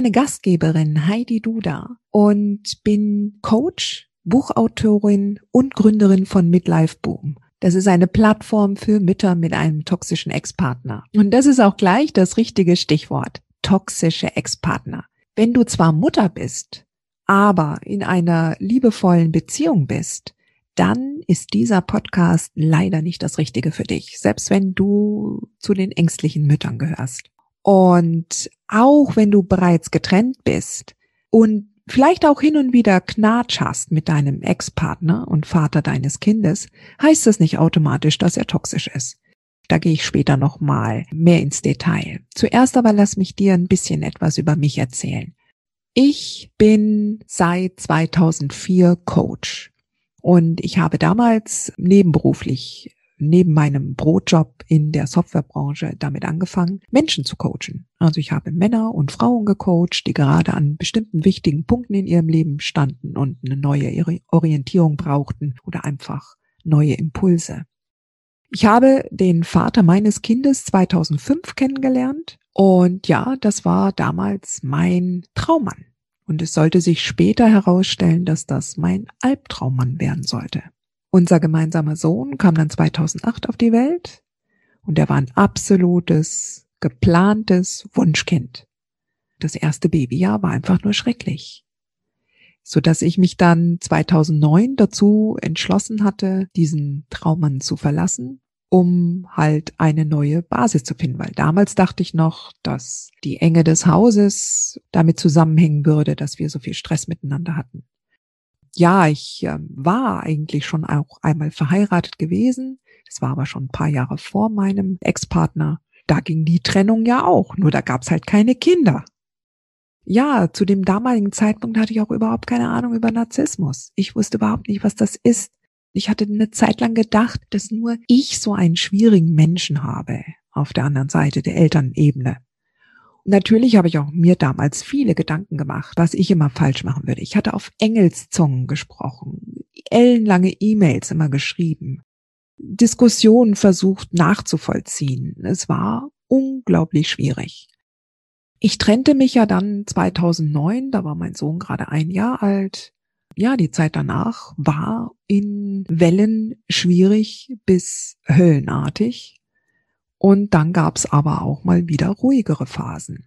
Deine Gastgeberin Heidi Duda und bin Coach, Buchautorin und Gründerin von Midlife Boom. Das ist eine Plattform für Mütter mit einem toxischen Ex-Partner. Und das ist auch gleich das richtige Stichwort. Toxische Ex-Partner. Wenn du zwar Mutter bist, aber in einer liebevollen Beziehung bist, dann ist dieser Podcast leider nicht das Richtige für dich, selbst wenn du zu den ängstlichen Müttern gehörst. Und auch wenn du bereits getrennt bist und vielleicht auch hin und wieder Knatsch hast mit deinem Ex-Partner und Vater deines Kindes, heißt das nicht automatisch, dass er toxisch ist. Da gehe ich später nochmal mehr ins Detail. Zuerst aber lass mich dir ein bisschen etwas über mich erzählen. Ich bin seit 2004 Coach und ich habe damals nebenberuflich neben meinem Brotjob in der Softwarebranche damit angefangen, Menschen zu coachen. Also ich habe Männer und Frauen gecoacht, die gerade an bestimmten wichtigen Punkten in ihrem Leben standen und eine neue Orientierung brauchten oder einfach neue Impulse. Ich habe den Vater meines Kindes 2005 kennengelernt und ja, das war damals mein Traummann. Und es sollte sich später herausstellen, dass das mein Albtraummann werden sollte. Unser gemeinsamer Sohn kam dann 2008 auf die Welt und er war ein absolutes, geplantes Wunschkind. Das erste Babyjahr war einfach nur schrecklich. So dass ich mich dann 2009 dazu entschlossen hatte, diesen Traummann zu verlassen, um halt eine neue Basis zu finden, weil damals dachte ich noch, dass die Enge des Hauses damit zusammenhängen würde, dass wir so viel Stress miteinander hatten ja, ich äh, war eigentlich schon auch einmal verheiratet gewesen. Das war aber schon ein paar Jahre vor meinem Ex-Partner. Da ging die Trennung ja auch, nur da gab's halt keine Kinder. Ja, zu dem damaligen Zeitpunkt hatte ich auch überhaupt keine Ahnung über Narzissmus. Ich wusste überhaupt nicht, was das ist. Ich hatte eine Zeit lang gedacht, dass nur ich so einen schwierigen Menschen habe auf der anderen Seite der Elternebene. Natürlich habe ich auch mir damals viele Gedanken gemacht, was ich immer falsch machen würde. Ich hatte auf Engelszungen gesprochen, ellenlange E-Mails immer geschrieben, Diskussionen versucht nachzuvollziehen. Es war unglaublich schwierig. Ich trennte mich ja dann 2009, da war mein Sohn gerade ein Jahr alt. Ja, die Zeit danach war in Wellen schwierig bis höllenartig. Und dann gab's aber auch mal wieder ruhigere Phasen.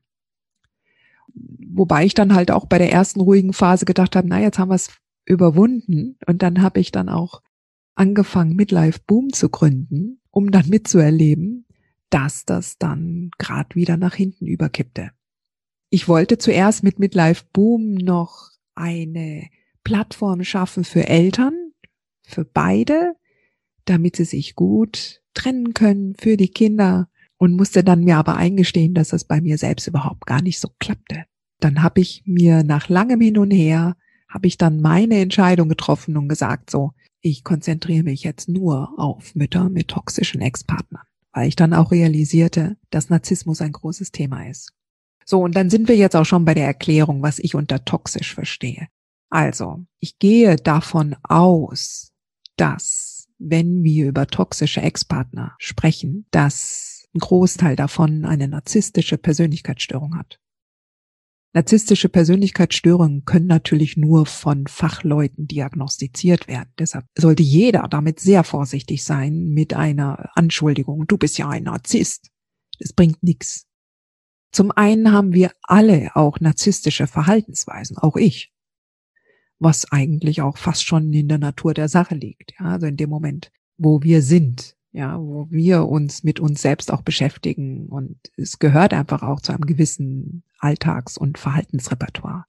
Wobei ich dann halt auch bei der ersten ruhigen Phase gedacht habe, na, jetzt haben wir es überwunden. Und dann habe ich dann auch angefangen, Midlife Boom zu gründen, um dann mitzuerleben, dass das dann grad wieder nach hinten überkippte. Ich wollte zuerst mit Midlife Boom noch eine Plattform schaffen für Eltern, für beide, damit sie sich gut trennen können für die Kinder und musste dann mir aber eingestehen, dass das bei mir selbst überhaupt gar nicht so klappte. Dann habe ich mir nach langem Hin und Her, habe ich dann meine Entscheidung getroffen und gesagt, so, ich konzentriere mich jetzt nur auf Mütter mit toxischen Ex-Partnern, weil ich dann auch realisierte, dass Narzissmus ein großes Thema ist. So, und dann sind wir jetzt auch schon bei der Erklärung, was ich unter toxisch verstehe. Also, ich gehe davon aus, dass wenn wir über toxische Ex-Partner sprechen, dass ein Großteil davon eine narzisstische Persönlichkeitsstörung hat. Narzisstische Persönlichkeitsstörungen können natürlich nur von Fachleuten diagnostiziert werden. Deshalb sollte jeder damit sehr vorsichtig sein mit einer Anschuldigung, du bist ja ein Narzisst. Das bringt nichts. Zum einen haben wir alle auch narzisstische Verhaltensweisen, auch ich was eigentlich auch fast schon in der Natur der Sache liegt. Ja, also in dem Moment, wo wir sind, ja, wo wir uns mit uns selbst auch beschäftigen und es gehört einfach auch zu einem gewissen Alltags- und Verhaltensrepertoire.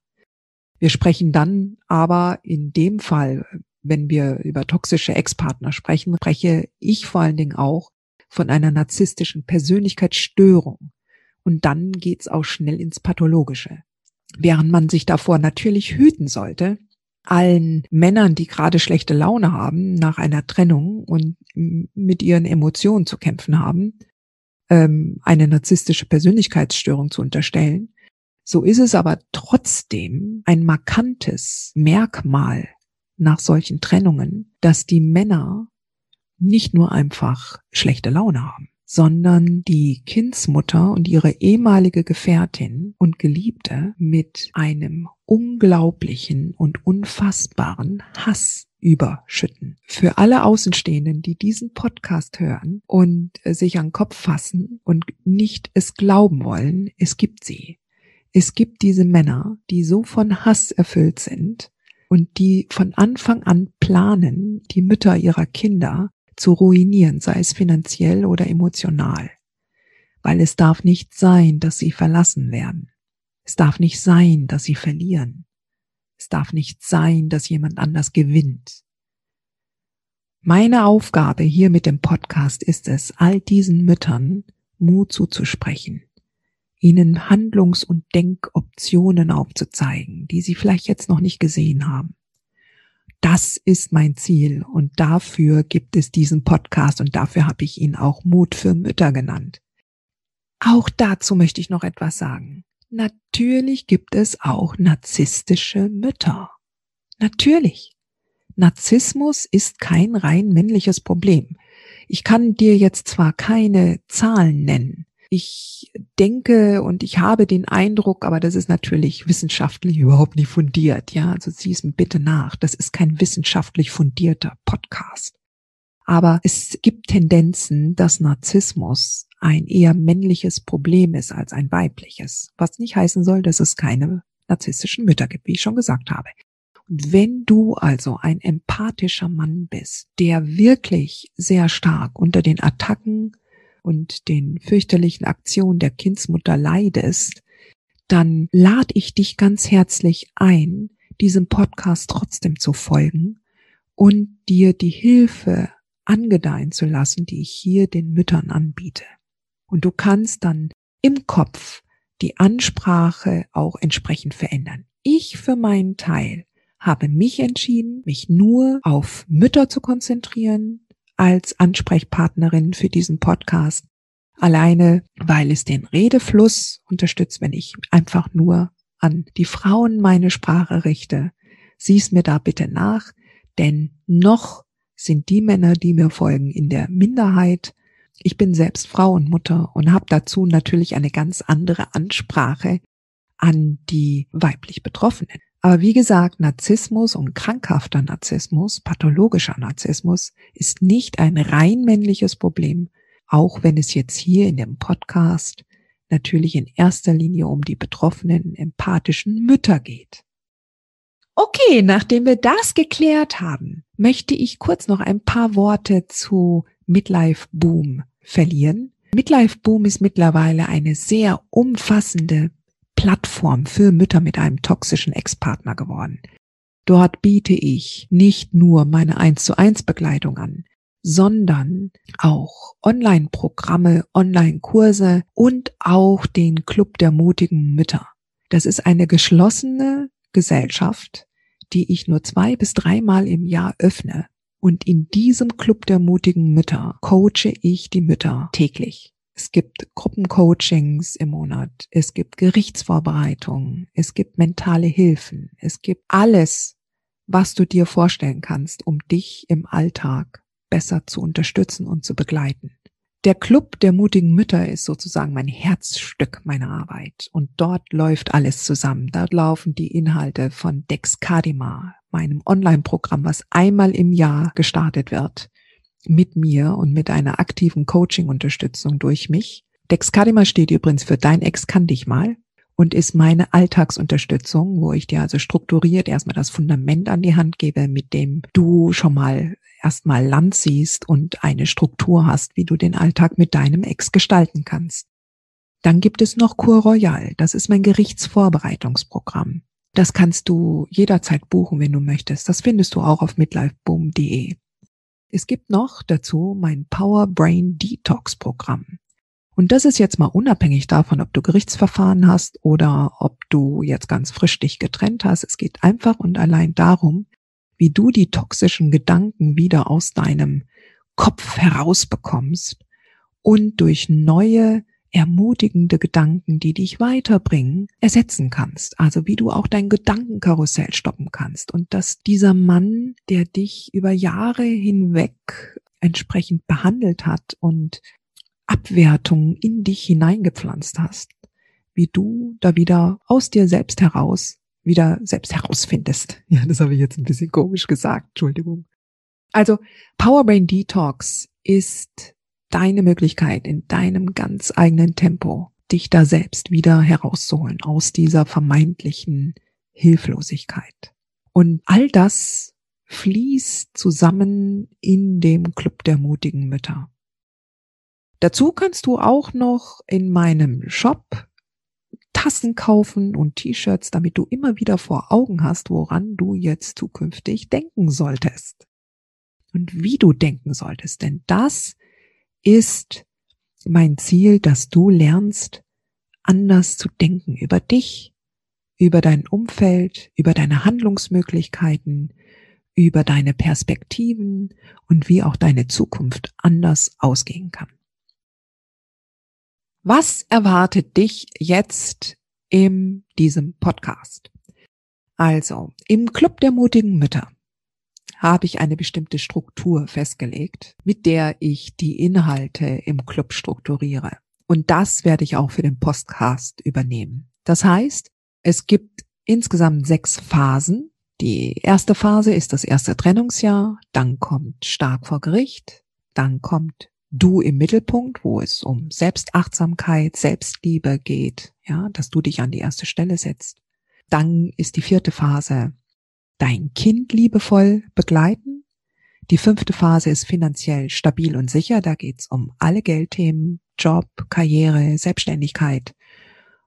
Wir sprechen dann aber in dem Fall, wenn wir über toxische Ex-Partner sprechen, spreche ich vor allen Dingen auch von einer narzisstischen Persönlichkeitsstörung. Und dann geht's auch schnell ins Pathologische. Während man sich davor natürlich hüten sollte, allen Männern, die gerade schlechte Laune haben nach einer Trennung und mit ihren Emotionen zu kämpfen haben, ähm, eine narzisstische Persönlichkeitsstörung zu unterstellen. So ist es aber trotzdem ein markantes Merkmal nach solchen Trennungen, dass die Männer nicht nur einfach schlechte Laune haben, sondern die Kindsmutter und ihre ehemalige Gefährtin und Geliebte mit einem unglaublichen und unfassbaren Hass überschütten. Für alle Außenstehenden, die diesen Podcast hören und sich an den Kopf fassen und nicht es glauben wollen, es gibt sie. Es gibt diese Männer, die so von Hass erfüllt sind und die von Anfang an planen, die Mütter ihrer Kinder zu ruinieren, sei es finanziell oder emotional. Weil es darf nicht sein, dass sie verlassen werden. Es darf nicht sein, dass sie verlieren. Es darf nicht sein, dass jemand anders gewinnt. Meine Aufgabe hier mit dem Podcast ist es, all diesen Müttern Mut zuzusprechen, ihnen Handlungs- und Denkoptionen aufzuzeigen, die sie vielleicht jetzt noch nicht gesehen haben. Das ist mein Ziel und dafür gibt es diesen Podcast und dafür habe ich ihn auch Mut für Mütter genannt. Auch dazu möchte ich noch etwas sagen. Natürlich gibt es auch narzisstische Mütter. Natürlich. Narzissmus ist kein rein männliches Problem. Ich kann dir jetzt zwar keine Zahlen nennen, ich denke und ich habe den Eindruck, aber das ist natürlich wissenschaftlich überhaupt nicht fundiert. Ja, also sieh es mir bitte nach. Das ist kein wissenschaftlich fundierter Podcast. Aber es gibt Tendenzen, dass Narzissmus ein eher männliches Problem ist als ein weibliches. Was nicht heißen soll, dass es keine narzisstischen Mütter gibt, wie ich schon gesagt habe. Und wenn du also ein empathischer Mann bist, der wirklich sehr stark unter den Attacken und den fürchterlichen Aktionen der Kindsmutter leidest, dann lade ich dich ganz herzlich ein, diesem Podcast trotzdem zu folgen und dir die Hilfe angedeihen zu lassen, die ich hier den Müttern anbiete. Und du kannst dann im Kopf die Ansprache auch entsprechend verändern. Ich für meinen Teil habe mich entschieden, mich nur auf Mütter zu konzentrieren, als Ansprechpartnerin für diesen Podcast. Alleine, weil es den Redefluss unterstützt, wenn ich einfach nur an die Frauen meine Sprache richte. Sieh's mir da bitte nach, denn noch sind die Männer, die mir folgen, in der Minderheit. Ich bin selbst Frau und Mutter und habe dazu natürlich eine ganz andere Ansprache an die weiblich Betroffenen. Aber wie gesagt, Narzissmus und krankhafter Narzissmus, pathologischer Narzissmus, ist nicht ein rein männliches Problem, auch wenn es jetzt hier in dem Podcast natürlich in erster Linie um die betroffenen empathischen Mütter geht. Okay, nachdem wir das geklärt haben, möchte ich kurz noch ein paar Worte zu Midlife Boom verlieren. Midlife Boom ist mittlerweile eine sehr umfassende Plattform für Mütter mit einem toxischen Ex-Partner geworden. Dort biete ich nicht nur meine 1 zu 1 Begleitung an, sondern auch Online-Programme, Online-Kurse und auch den Club der mutigen Mütter. Das ist eine geschlossene Gesellschaft, die ich nur zwei bis dreimal im Jahr öffne. Und in diesem Club der mutigen Mütter coache ich die Mütter täglich. Es gibt Gruppencoachings im Monat. Es gibt Gerichtsvorbereitungen. Es gibt mentale Hilfen. Es gibt alles, was du dir vorstellen kannst, um dich im Alltag besser zu unterstützen und zu begleiten. Der Club der mutigen Mütter ist sozusagen mein Herzstück meiner Arbeit. Und dort läuft alles zusammen. Dort laufen die Inhalte von Dex Kadima, meinem Online-Programm, was einmal im Jahr gestartet wird mit mir und mit einer aktiven Coaching-Unterstützung durch mich. Dexcadima steht übrigens für Dein Ex kann dich mal und ist meine Alltagsunterstützung, wo ich dir also strukturiert erstmal das Fundament an die Hand gebe, mit dem du schon mal erstmal Land siehst und eine Struktur hast, wie du den Alltag mit deinem Ex gestalten kannst. Dann gibt es noch Cour Royal, das ist mein Gerichtsvorbereitungsprogramm. Das kannst du jederzeit buchen, wenn du möchtest. Das findest du auch auf midlifeboom.de. Es gibt noch dazu mein Power Brain Detox Programm. Und das ist jetzt mal unabhängig davon, ob du Gerichtsverfahren hast oder ob du jetzt ganz frisch dich getrennt hast. Es geht einfach und allein darum, wie du die toxischen Gedanken wieder aus deinem Kopf herausbekommst und durch neue, ermutigende Gedanken, die dich weiterbringen, ersetzen kannst. Also wie du auch dein Gedankenkarussell stoppen kannst und dass dieser Mann, der dich über Jahre hinweg entsprechend behandelt hat und Abwertungen in dich hineingepflanzt hast, wie du da wieder aus dir selbst heraus wieder selbst herausfindest. Ja, das habe ich jetzt ein bisschen komisch gesagt, Entschuldigung. Also Powerbrain Detox ist deine Möglichkeit in deinem ganz eigenen Tempo, dich da selbst wieder herauszuholen aus dieser vermeintlichen Hilflosigkeit. Und all das fließt zusammen in dem Club der mutigen Mütter. Dazu kannst du auch noch in meinem Shop Tassen kaufen und T-Shirts, damit du immer wieder vor Augen hast, woran du jetzt zukünftig denken solltest. Und wie du denken solltest. Denn das ist mein Ziel, dass du lernst, anders zu denken über dich, über dein Umfeld, über deine Handlungsmöglichkeiten, über deine Perspektiven und wie auch deine Zukunft anders ausgehen kann. Was erwartet dich jetzt in diesem Podcast? Also, im Club der mutigen Mütter habe ich eine bestimmte Struktur festgelegt, mit der ich die Inhalte im Club strukturiere. Und das werde ich auch für den Podcast übernehmen. Das heißt, es gibt insgesamt sechs Phasen. Die erste Phase ist das erste Trennungsjahr, dann kommt stark vor Gericht, dann kommt du im Mittelpunkt, wo es um Selbstachtsamkeit, Selbstliebe geht, ja, dass du dich an die erste Stelle setzt. Dann ist die vierte Phase dein Kind liebevoll begleiten. Die fünfte Phase ist finanziell stabil und sicher. Da geht's um alle Geldthemen, Job, Karriere, Selbstständigkeit.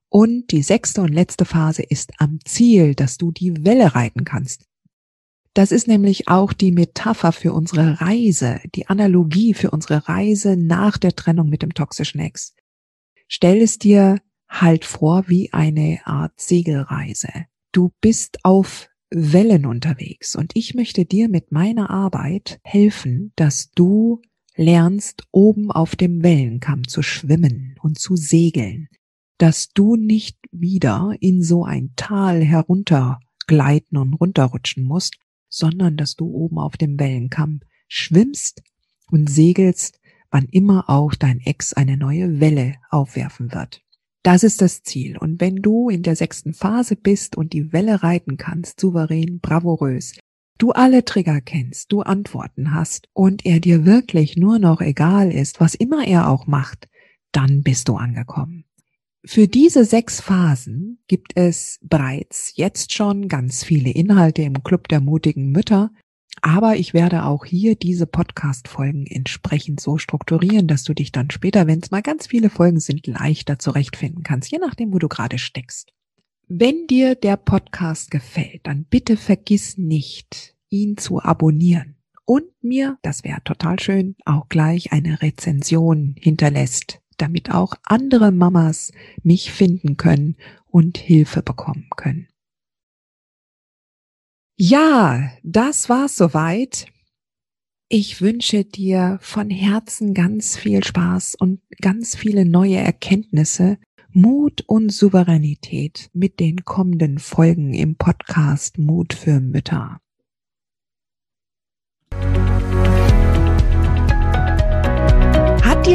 Und die sechste und letzte Phase ist am Ziel, dass du die Welle reiten kannst. Das ist nämlich auch die Metapher für unsere Reise, die Analogie für unsere Reise nach der Trennung mit dem toxischen Ex. Stell es dir halt vor wie eine Art Segelreise. Du bist auf Wellen unterwegs und ich möchte dir mit meiner Arbeit helfen, dass du lernst, oben auf dem Wellenkamm zu schwimmen und zu segeln, dass du nicht wieder in so ein Tal heruntergleiten und runterrutschen musst, sondern dass du oben auf dem Wellenkamm schwimmst und segelst, wann immer auch dein Ex eine neue Welle aufwerfen wird. Das ist das Ziel. Und wenn du in der sechsten Phase bist und die Welle reiten kannst, souverän, bravourös, du alle Trigger kennst, du Antworten hast und er dir wirklich nur noch egal ist, was immer er auch macht, dann bist du angekommen. Für diese sechs Phasen gibt es bereits jetzt schon ganz viele Inhalte im Club der mutigen Mütter, aber ich werde auch hier diese Podcast-Folgen entsprechend so strukturieren, dass du dich dann später, wenn es mal ganz viele Folgen sind, leichter zurechtfinden kannst, je nachdem, wo du gerade steckst. Wenn dir der Podcast gefällt, dann bitte vergiss nicht, ihn zu abonnieren und mir, das wäre total schön, auch gleich eine Rezension hinterlässt damit auch andere Mamas mich finden können und Hilfe bekommen können. Ja, das war's soweit. Ich wünsche dir von Herzen ganz viel Spaß und ganz viele neue Erkenntnisse, Mut und Souveränität mit den kommenden Folgen im Podcast Mut für Mütter.